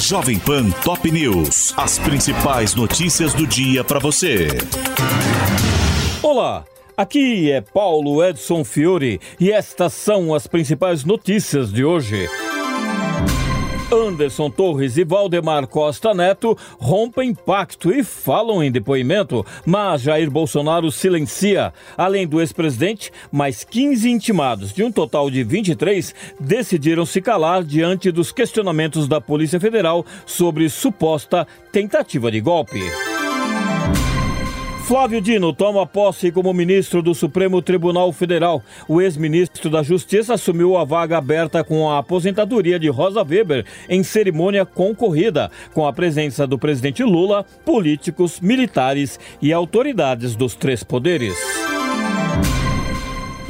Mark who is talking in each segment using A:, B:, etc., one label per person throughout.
A: Jovem Pan Top News. As principais notícias do dia para você.
B: Olá. Aqui é Paulo Edson Fiore e estas são as principais notícias de hoje. Anderson Torres e Valdemar Costa Neto rompem pacto e falam em depoimento, mas Jair Bolsonaro silencia. Além do ex-presidente, mais 15 intimados, de um total de 23, decidiram se calar diante dos questionamentos da Polícia Federal sobre suposta tentativa de golpe. Flávio Dino toma posse como ministro do Supremo Tribunal Federal. O ex-ministro da Justiça assumiu a vaga aberta com a aposentadoria de Rosa Weber em cerimônia concorrida, com a presença do presidente Lula, políticos, militares e autoridades dos três poderes.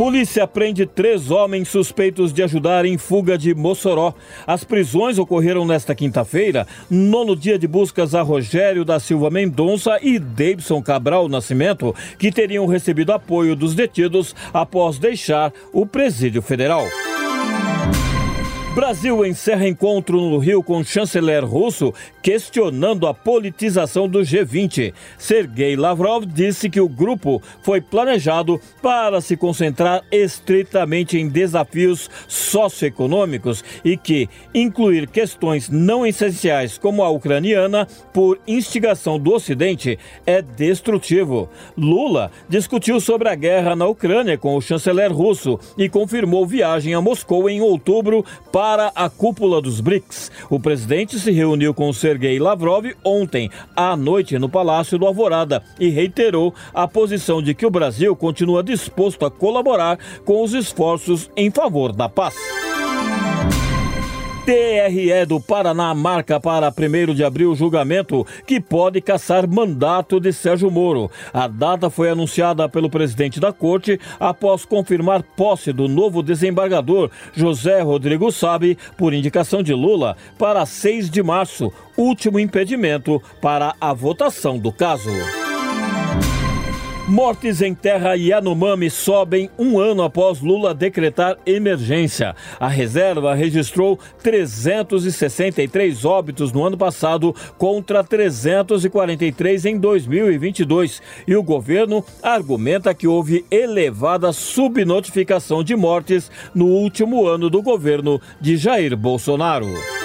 B: Polícia prende três homens suspeitos de ajudar em fuga de Mossoró. As prisões ocorreram nesta quinta-feira, nono dia de buscas a Rogério da Silva Mendonça e Davidson Cabral Nascimento, que teriam recebido apoio dos detidos após deixar o presídio federal. Brasil encerra encontro no Rio com o chanceler russo, questionando a politização do G20. Sergei Lavrov disse que o grupo foi planejado para se concentrar estritamente em desafios socioeconômicos e que incluir questões não essenciais como a ucraniana por instigação do Ocidente é destrutivo. Lula discutiu sobre a guerra na Ucrânia com o chanceler russo e confirmou viagem a Moscou em outubro para para a cúpula dos BRICS. O presidente se reuniu com Sergei Lavrov ontem à noite no Palácio do Alvorada e reiterou a posição de que o Brasil continua disposto a colaborar com os esforços em favor da paz. TRE do Paraná marca para 1 de abril julgamento que pode caçar mandato de Sérgio Moro. A data foi anunciada pelo presidente da corte após confirmar posse do novo desembargador José Rodrigo Sabe, por indicação de Lula, para 6 de março, último impedimento para a votação do caso. Mortes em terra Yanomami sobem um ano após Lula decretar emergência. A reserva registrou 363 óbitos no ano passado contra 343 em 2022. E o governo argumenta que houve elevada subnotificação de mortes no último ano do governo de Jair Bolsonaro.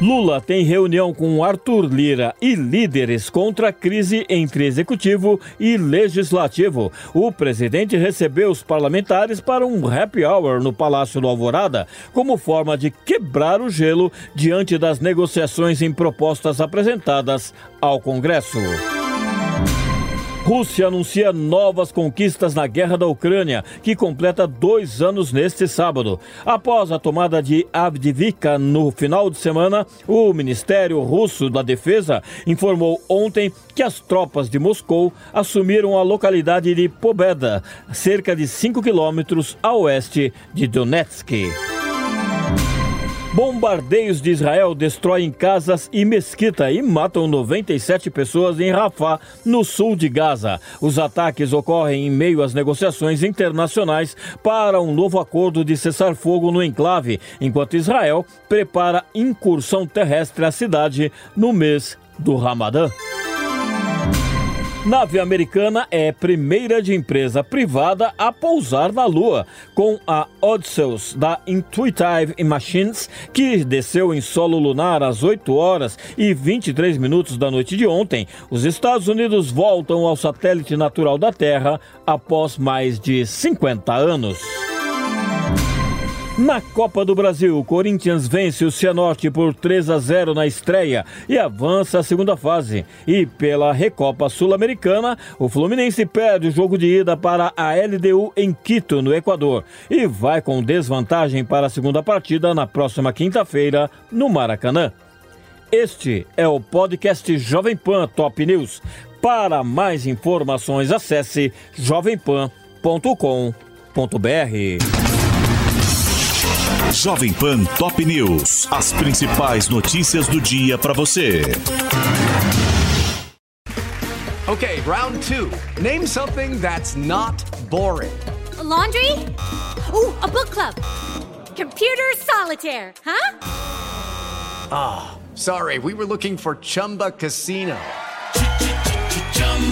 B: Lula tem reunião com Arthur Lira e líderes contra a crise entre executivo e legislativo. O presidente recebeu os parlamentares para um happy hour no Palácio do Alvorada, como forma de quebrar o gelo diante das negociações em propostas apresentadas ao Congresso. Rússia anuncia novas conquistas na guerra da Ucrânia, que completa dois anos neste sábado. Após a tomada de Avdivika no final de semana, o Ministério Russo da Defesa informou ontem que as tropas de Moscou assumiram a localidade de Pobeda, cerca de 5 quilômetros a oeste de Donetsk. Bombardeios de Israel destroem casas e mesquita e matam 97 pessoas em Rafah, no sul de Gaza. Os ataques ocorrem em meio às negociações internacionais para um novo acordo de cessar-fogo no enclave, enquanto Israel prepara incursão terrestre à cidade no mês do Ramadã. Nave americana é primeira de empresa privada a pousar na Lua, com a Odysseus da Intuitive Machines, que desceu em solo lunar às 8 horas e 23 minutos da noite de ontem. Os Estados Unidos voltam ao satélite natural da Terra após mais de 50 anos. Na Copa do Brasil, o Corinthians vence o Cianorte por 3 a 0 na estreia e avança à segunda fase. E pela Recopa Sul-Americana, o Fluminense perde o jogo de ida para a LDU em Quito, no Equador, e vai com desvantagem para a segunda partida na próxima quinta-feira, no Maracanã. Este é o podcast Jovem Pan Top News. Para mais informações, acesse jovempan.com.br.
A: Jovem Pan Top News. As principais notícias do dia para você.
C: Okay, round two. Name something that's not boring.
D: A laundry? Ooh, a book club. Computer solitaire, huh?
C: Ah, oh, sorry. We were looking for Chumba Casino.